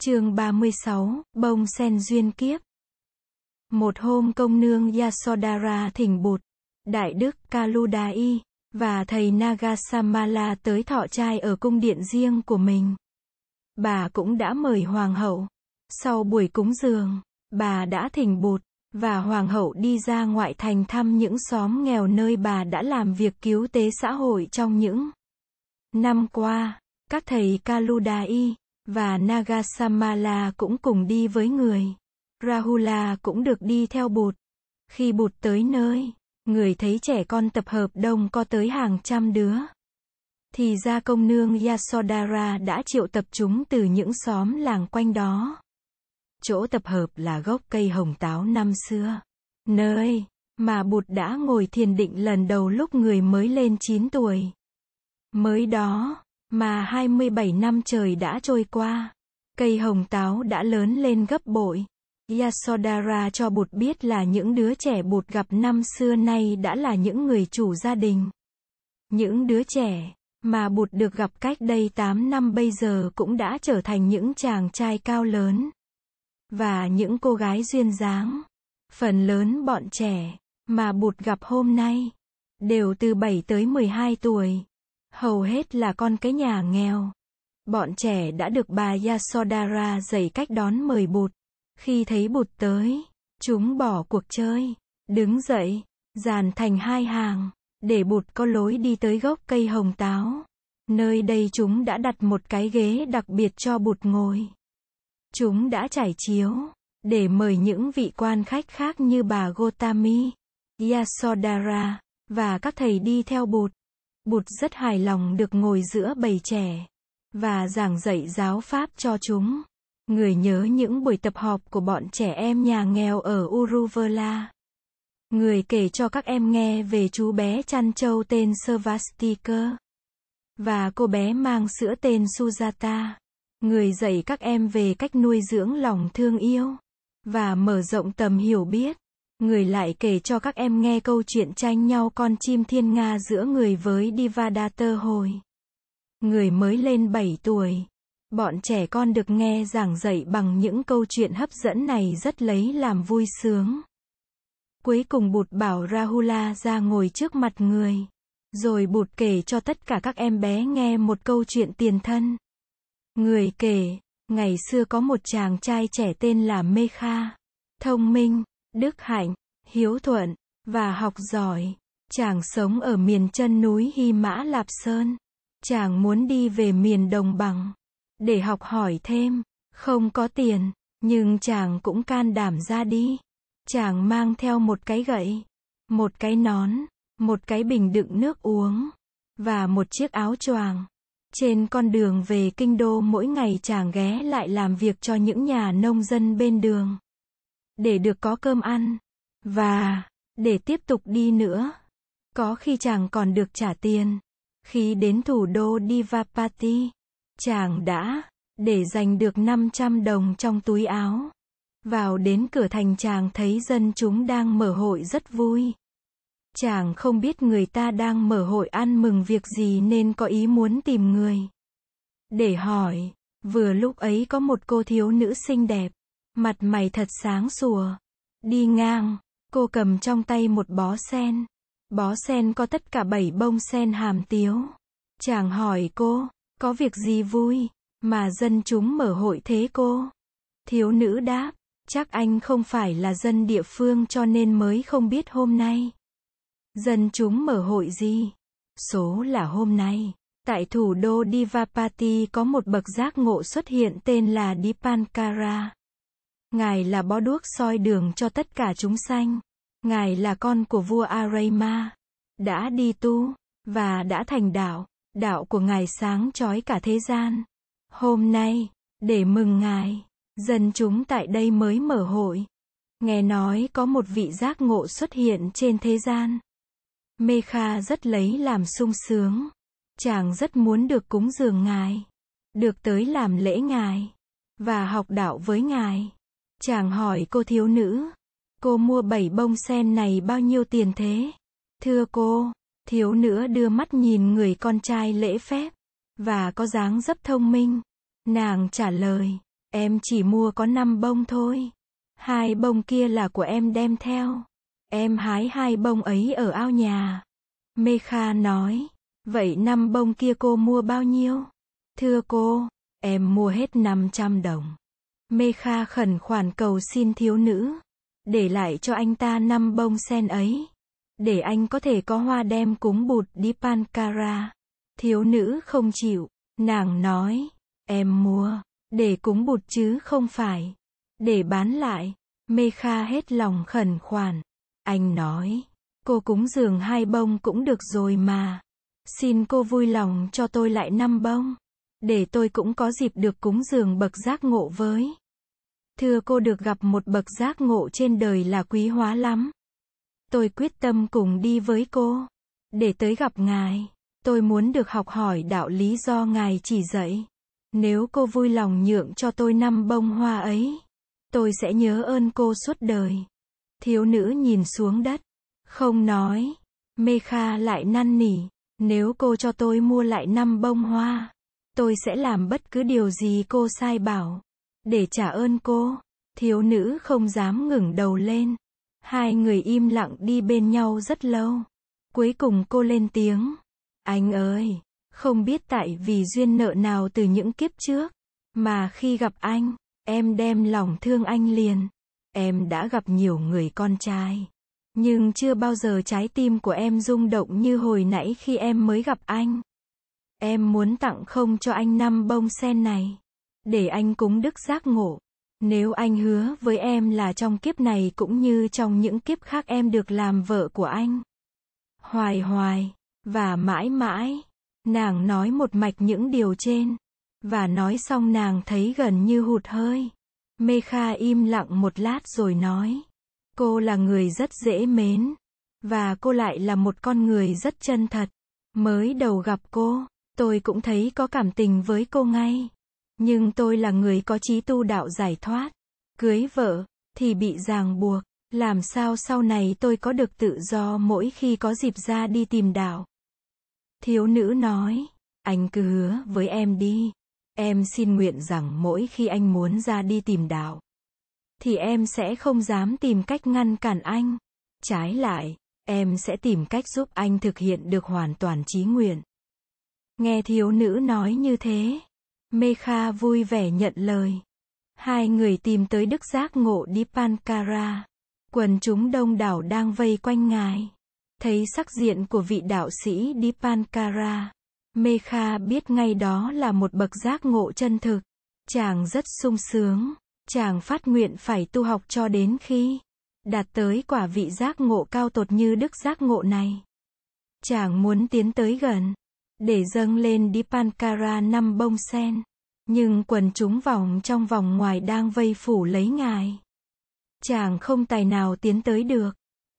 chương 36, bông sen duyên kiếp. Một hôm công nương Yasodhara thỉnh bụt, đại đức Kaludai, và thầy Nagasamala tới thọ trai ở cung điện riêng của mình. Bà cũng đã mời hoàng hậu. Sau buổi cúng dường, bà đã thỉnh bụt, và hoàng hậu đi ra ngoại thành thăm những xóm nghèo nơi bà đã làm việc cứu tế xã hội trong những năm qua. Các thầy Kaludai, và Nagasamala cũng cùng đi với người. Rahula cũng được đi theo bụt. Khi bụt tới nơi, người thấy trẻ con tập hợp đông có tới hàng trăm đứa. Thì ra công nương Yasodhara đã triệu tập chúng từ những xóm làng quanh đó. Chỗ tập hợp là gốc cây hồng táo năm xưa. Nơi mà Bụt đã ngồi thiền định lần đầu lúc người mới lên 9 tuổi. Mới đó, mà 27 năm trời đã trôi qua. Cây hồng táo đã lớn lên gấp bội. Yasodhara cho Bụt biết là những đứa trẻ Bụt gặp năm xưa nay đã là những người chủ gia đình. Những đứa trẻ mà Bụt được gặp cách đây 8 năm bây giờ cũng đã trở thành những chàng trai cao lớn. Và những cô gái duyên dáng. Phần lớn bọn trẻ mà Bụt gặp hôm nay đều từ 7 tới 12 tuổi hầu hết là con cái nhà nghèo. Bọn trẻ đã được bà Yasodhara dạy cách đón mời bụt. Khi thấy bụt tới, chúng bỏ cuộc chơi, đứng dậy, dàn thành hai hàng, để bụt có lối đi tới gốc cây hồng táo. Nơi đây chúng đã đặt một cái ghế đặc biệt cho bụt ngồi. Chúng đã trải chiếu, để mời những vị quan khách khác như bà Gotami, Yasodhara, và các thầy đi theo bụt. Bụt rất hài lòng được ngồi giữa bầy trẻ và giảng dạy giáo pháp cho chúng. Người nhớ những buổi tập họp của bọn trẻ em nhà nghèo ở Uruvela. Người kể cho các em nghe về chú bé chăn trâu tên Svastika và cô bé mang sữa tên Sujata. Người dạy các em về cách nuôi dưỡng lòng thương yêu và mở rộng tầm hiểu biết. Người lại kể cho các em nghe câu chuyện tranh nhau con chim thiên nga giữa người với divadater hồi. Người mới lên 7 tuổi. Bọn trẻ con được nghe giảng dạy bằng những câu chuyện hấp dẫn này rất lấy làm vui sướng. Cuối cùng bụt bảo Rahula ra ngồi trước mặt người. Rồi bụt kể cho tất cả các em bé nghe một câu chuyện tiền thân. Người kể, ngày xưa có một chàng trai trẻ tên là Mekha. Thông minh, đức hạnh, hiếu thuận, và học giỏi. Chàng sống ở miền chân núi Hy Mã Lạp Sơn. Chàng muốn đi về miền đồng bằng. Để học hỏi thêm. Không có tiền. Nhưng chàng cũng can đảm ra đi. Chàng mang theo một cái gậy. Một cái nón. Một cái bình đựng nước uống. Và một chiếc áo choàng. Trên con đường về kinh đô mỗi ngày chàng ghé lại làm việc cho những nhà nông dân bên đường để được có cơm ăn. Và, để tiếp tục đi nữa. Có khi chàng còn được trả tiền. Khi đến thủ đô Divapati, chàng đã, để giành được 500 đồng trong túi áo. Vào đến cửa thành chàng thấy dân chúng đang mở hội rất vui. Chàng không biết người ta đang mở hội ăn mừng việc gì nên có ý muốn tìm người. Để hỏi, vừa lúc ấy có một cô thiếu nữ xinh đẹp. Mặt mày thật sáng sủa. Đi ngang, cô cầm trong tay một bó sen. Bó sen có tất cả bảy bông sen hàm tiếu. Chàng hỏi cô, có việc gì vui, mà dân chúng mở hội thế cô? Thiếu nữ đáp, chắc anh không phải là dân địa phương cho nên mới không biết hôm nay. Dân chúng mở hội gì? Số là hôm nay. Tại thủ đô Divapati có một bậc giác ngộ xuất hiện tên là Dipankara. Ngài là bó đuốc soi đường cho tất cả chúng sanh. Ngài là con của vua Arayma. Đã đi tu, và đã thành đạo. Đạo của Ngài sáng trói cả thế gian. Hôm nay, để mừng Ngài, dân chúng tại đây mới mở hội. Nghe nói có một vị giác ngộ xuất hiện trên thế gian. Mê Kha rất lấy làm sung sướng. Chàng rất muốn được cúng dường Ngài. Được tới làm lễ Ngài. Và học đạo với Ngài. Chàng hỏi cô thiếu nữ. Cô mua bảy bông sen này bao nhiêu tiền thế? Thưa cô, thiếu nữ đưa mắt nhìn người con trai lễ phép, và có dáng dấp thông minh. Nàng trả lời, Em chỉ mua có năm bông thôi. Hai bông kia là của em đem theo. Em hái hai bông ấy ở ao nhà. Mê Kha nói. Vậy năm bông kia cô mua bao nhiêu? Thưa cô, em mua hết 500 đồng. Mê Kha khẩn khoản cầu xin thiếu nữ. Để lại cho anh ta năm bông sen ấy. Để anh có thể có hoa đem cúng bụt Dipankara. Thiếu nữ không chịu. Nàng nói. Em mua. Để cúng bụt chứ không phải. Để bán lại. Mê Kha hết lòng khẩn khoản. Anh nói. Cô cúng dường hai bông cũng được rồi mà. Xin cô vui lòng cho tôi lại năm bông. Để tôi cũng có dịp được cúng dường bậc giác ngộ với. Thưa cô được gặp một bậc giác ngộ trên đời là quý hóa lắm. Tôi quyết tâm cùng đi với cô. Để tới gặp ngài. Tôi muốn được học hỏi đạo lý do ngài chỉ dạy. Nếu cô vui lòng nhượng cho tôi năm bông hoa ấy, tôi sẽ nhớ ơn cô suốt đời. Thiếu nữ nhìn xuống đất, không nói. Mê Kha lại năn nỉ, nếu cô cho tôi mua lại năm bông hoa, tôi sẽ làm bất cứ điều gì cô sai bảo. Để trả ơn cô, thiếu nữ không dám ngẩng đầu lên. Hai người im lặng đi bên nhau rất lâu. Cuối cùng cô lên tiếng. Anh ơi, không biết tại vì duyên nợ nào từ những kiếp trước, mà khi gặp anh, em đem lòng thương anh liền. Em đã gặp nhiều người con trai. Nhưng chưa bao giờ trái tim của em rung động như hồi nãy khi em mới gặp anh. Em muốn tặng không cho anh năm bông sen này. Để anh cúng đức giác ngộ. Nếu anh hứa với em là trong kiếp này cũng như trong những kiếp khác em được làm vợ của anh. Hoài hoài, và mãi mãi. Nàng nói một mạch những điều trên. Và nói xong nàng thấy gần như hụt hơi. Mê Kha im lặng một lát rồi nói. Cô là người rất dễ mến. Và cô lại là một con người rất chân thật. Mới đầu gặp cô, tôi cũng thấy có cảm tình với cô ngay. Nhưng tôi là người có trí tu đạo giải thoát. Cưới vợ, thì bị ràng buộc. Làm sao sau này tôi có được tự do mỗi khi có dịp ra đi tìm đạo. Thiếu nữ nói, anh cứ hứa với em đi. Em xin nguyện rằng mỗi khi anh muốn ra đi tìm đạo, thì em sẽ không dám tìm cách ngăn cản anh. Trái lại, em sẽ tìm cách giúp anh thực hiện được hoàn toàn chí nguyện. Nghe thiếu nữ nói như thế, Mê Kha vui vẻ nhận lời. Hai người tìm tới đức giác ngộ Dipankara. Quần chúng đông đảo đang vây quanh ngài. Thấy sắc diện của vị đạo sĩ Dipankara. Mê Kha biết ngay đó là một bậc giác ngộ chân thực. Chàng rất sung sướng. Chàng phát nguyện phải tu học cho đến khi đạt tới quả vị giác ngộ cao tột như đức giác ngộ này. Chàng muốn tiến tới gần, để dâng lên Dipankara năm bông sen. Nhưng quần chúng vòng trong vòng ngoài đang vây phủ lấy ngài. Chàng không tài nào tiến tới được.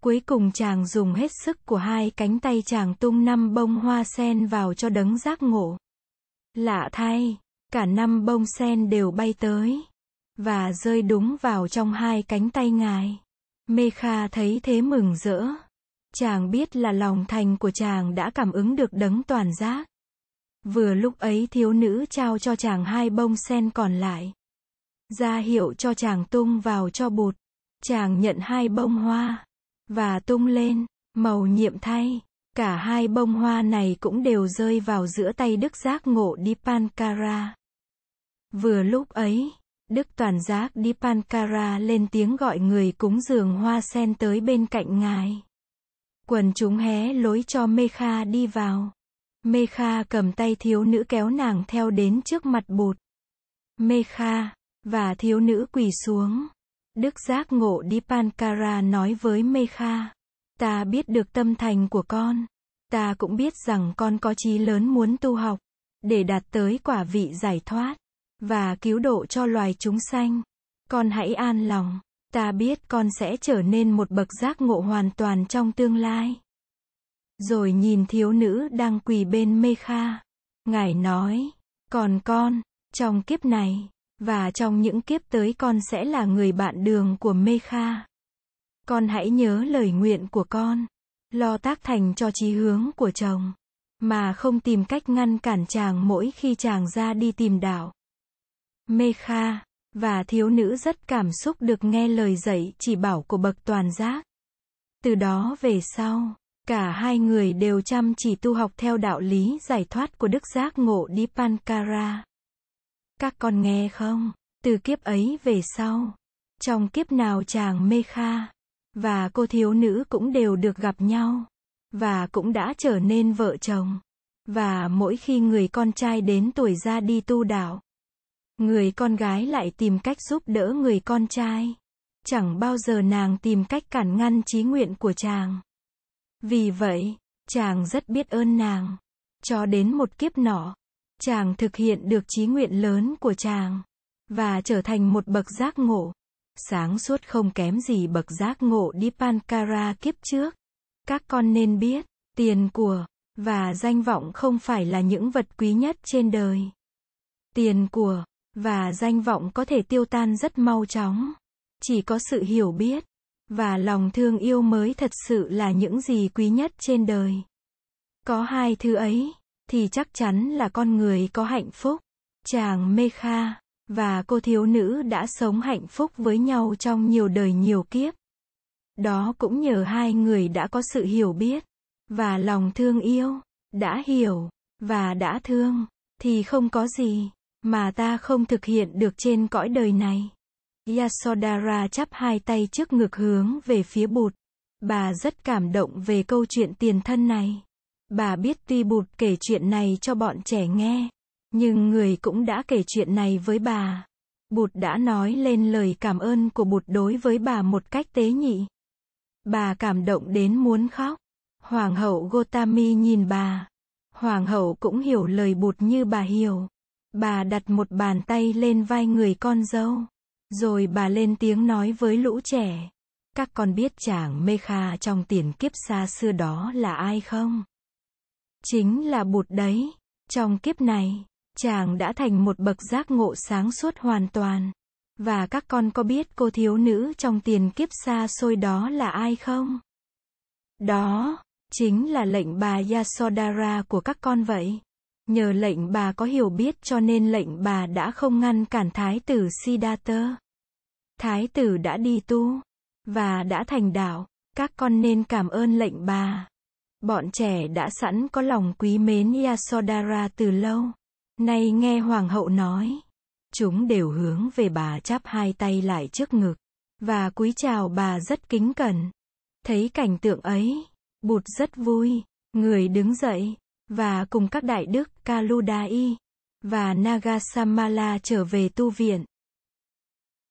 Cuối cùng chàng dùng hết sức của hai cánh tay chàng tung năm bông hoa sen vào cho đấng giác ngộ. Lạ thay, cả năm bông sen đều bay tới và rơi đúng vào trong hai cánh tay ngài. Mê Kha thấy thế mừng rỡ. Chàng biết là lòng thành của chàng đã cảm ứng được đấng toàn giác. Vừa lúc ấy thiếu nữ trao cho chàng hai bông sen còn lại. Ra hiệu cho chàng tung vào cho bụt. Chàng nhận hai bông hoa. Và tung lên, màu nhiệm thay. Cả hai bông hoa này cũng đều rơi vào giữa tay đức giác ngộ Dipankara. Vừa lúc ấy, Đức Toàn Giác Dipankara lên tiếng gọi người cúng dường hoa sen tới bên cạnh ngài. Quần chúng hé lối cho Mê Kha đi vào. Mê Kha cầm tay thiếu nữ kéo nàng theo đến trước mặt bụt. Mê Kha, và thiếu nữ quỳ xuống. Đức giác ngộ Dipankara nói với Mê Kha. Ta biết được tâm thành của con. Ta cũng biết rằng con có chí lớn muốn tu học. Để đạt tới quả vị giải thoát và cứu độ cho loài chúng sanh. Con hãy an lòng, ta biết con sẽ trở nên một bậc giác ngộ hoàn toàn trong tương lai. Rồi nhìn thiếu nữ đang quỳ bên mê kha. Ngài nói, còn con, trong kiếp này, và trong những kiếp tới con sẽ là người bạn đường của mê kha. Con hãy nhớ lời nguyện của con, lo tác thành cho chí hướng của chồng, mà không tìm cách ngăn cản chàng mỗi khi chàng ra đi tìm đạo. Mê Kha, và thiếu nữ rất cảm xúc được nghe lời dạy chỉ bảo của bậc toàn giác. Từ đó về sau, cả hai người đều chăm chỉ tu học theo đạo lý giải thoát của Đức Giác Ngộ Dipankara. Các con nghe không? Từ kiếp ấy về sau, trong kiếp nào chàng Mê Kha và cô thiếu nữ cũng đều được gặp nhau và cũng đã trở nên vợ chồng. Và mỗi khi người con trai đến tuổi ra đi tu đạo, người con gái lại tìm cách giúp đỡ người con trai. Chẳng bao giờ nàng tìm cách cản ngăn trí nguyện của chàng. Vì vậy, chàng rất biết ơn nàng. Cho đến một kiếp nọ, chàng thực hiện được trí nguyện lớn của chàng và trở thành một bậc giác ngộ. Sáng suốt không kém gì bậc giác ngộ Dipankara kiếp trước. Các con nên biết, tiền của và danh vọng không phải là những vật quý nhất trên đời. Tiền của và danh vọng có thể tiêu tan rất mau chóng. Chỉ có sự hiểu biết và lòng thương yêu mới thật sự là những gì quý nhất trên đời. Có hai thứ ấy thì chắc chắn là con người có hạnh phúc. Chàng Mê Kha và cô thiếu nữ đã sống hạnh phúc với nhau trong nhiều đời nhiều kiếp. Đó cũng nhờ hai người đã có sự hiểu biết và lòng thương yêu, đã hiểu và đã thương thì không có gì mà ta không thực hiện được trên cõi đời này. Yasodhara chắp hai tay trước ngực hướng về phía Bụt. Bà rất cảm động về câu chuyện tiền thân này. Bà biết tuy Bụt kể chuyện này cho bọn trẻ nghe, nhưng người cũng đã kể chuyện này với bà. Bụt đã nói lên lời cảm ơn của Bụt đối với bà một cách tế nhị. Bà cảm động đến muốn khóc. Hoàng hậu Gotami nhìn bà. Hoàng hậu cũng hiểu lời Bụt như bà hiểu. Bà đặt một bàn tay lên vai người con dâu. Rồi bà lên tiếng nói với lũ trẻ. Các con biết chàng Mê Kha trong tiền kiếp xa xưa đó là ai không? Chính là Bụt đấy. Trong kiếp này, chàng đã thành một bậc giác ngộ sáng suốt hoàn toàn. Và các con có biết cô thiếu nữ trong tiền kiếp xa xôi đó là ai không? Đó, chính là lệnh bà Yasodhara của các con vậy. Nhờ lệnh bà có hiểu biết cho nên lệnh bà đã không ngăn cản thái tử Siddhartha. Thái tử đã đi tu và đã thành đạo, các con nên cảm ơn lệnh bà. Bọn trẻ đã sẵn có lòng quý mến Yasodhara từ lâu. Nay nghe hoàng hậu nói, chúng đều hướng về bà chắp hai tay lại trước ngực và cúi chào bà rất kính cẩn. Thấy cảnh tượng ấy, Bụt rất vui, người đứng dậy và cùng các đại đức Kaludai và Nagasamala trở về tu viện.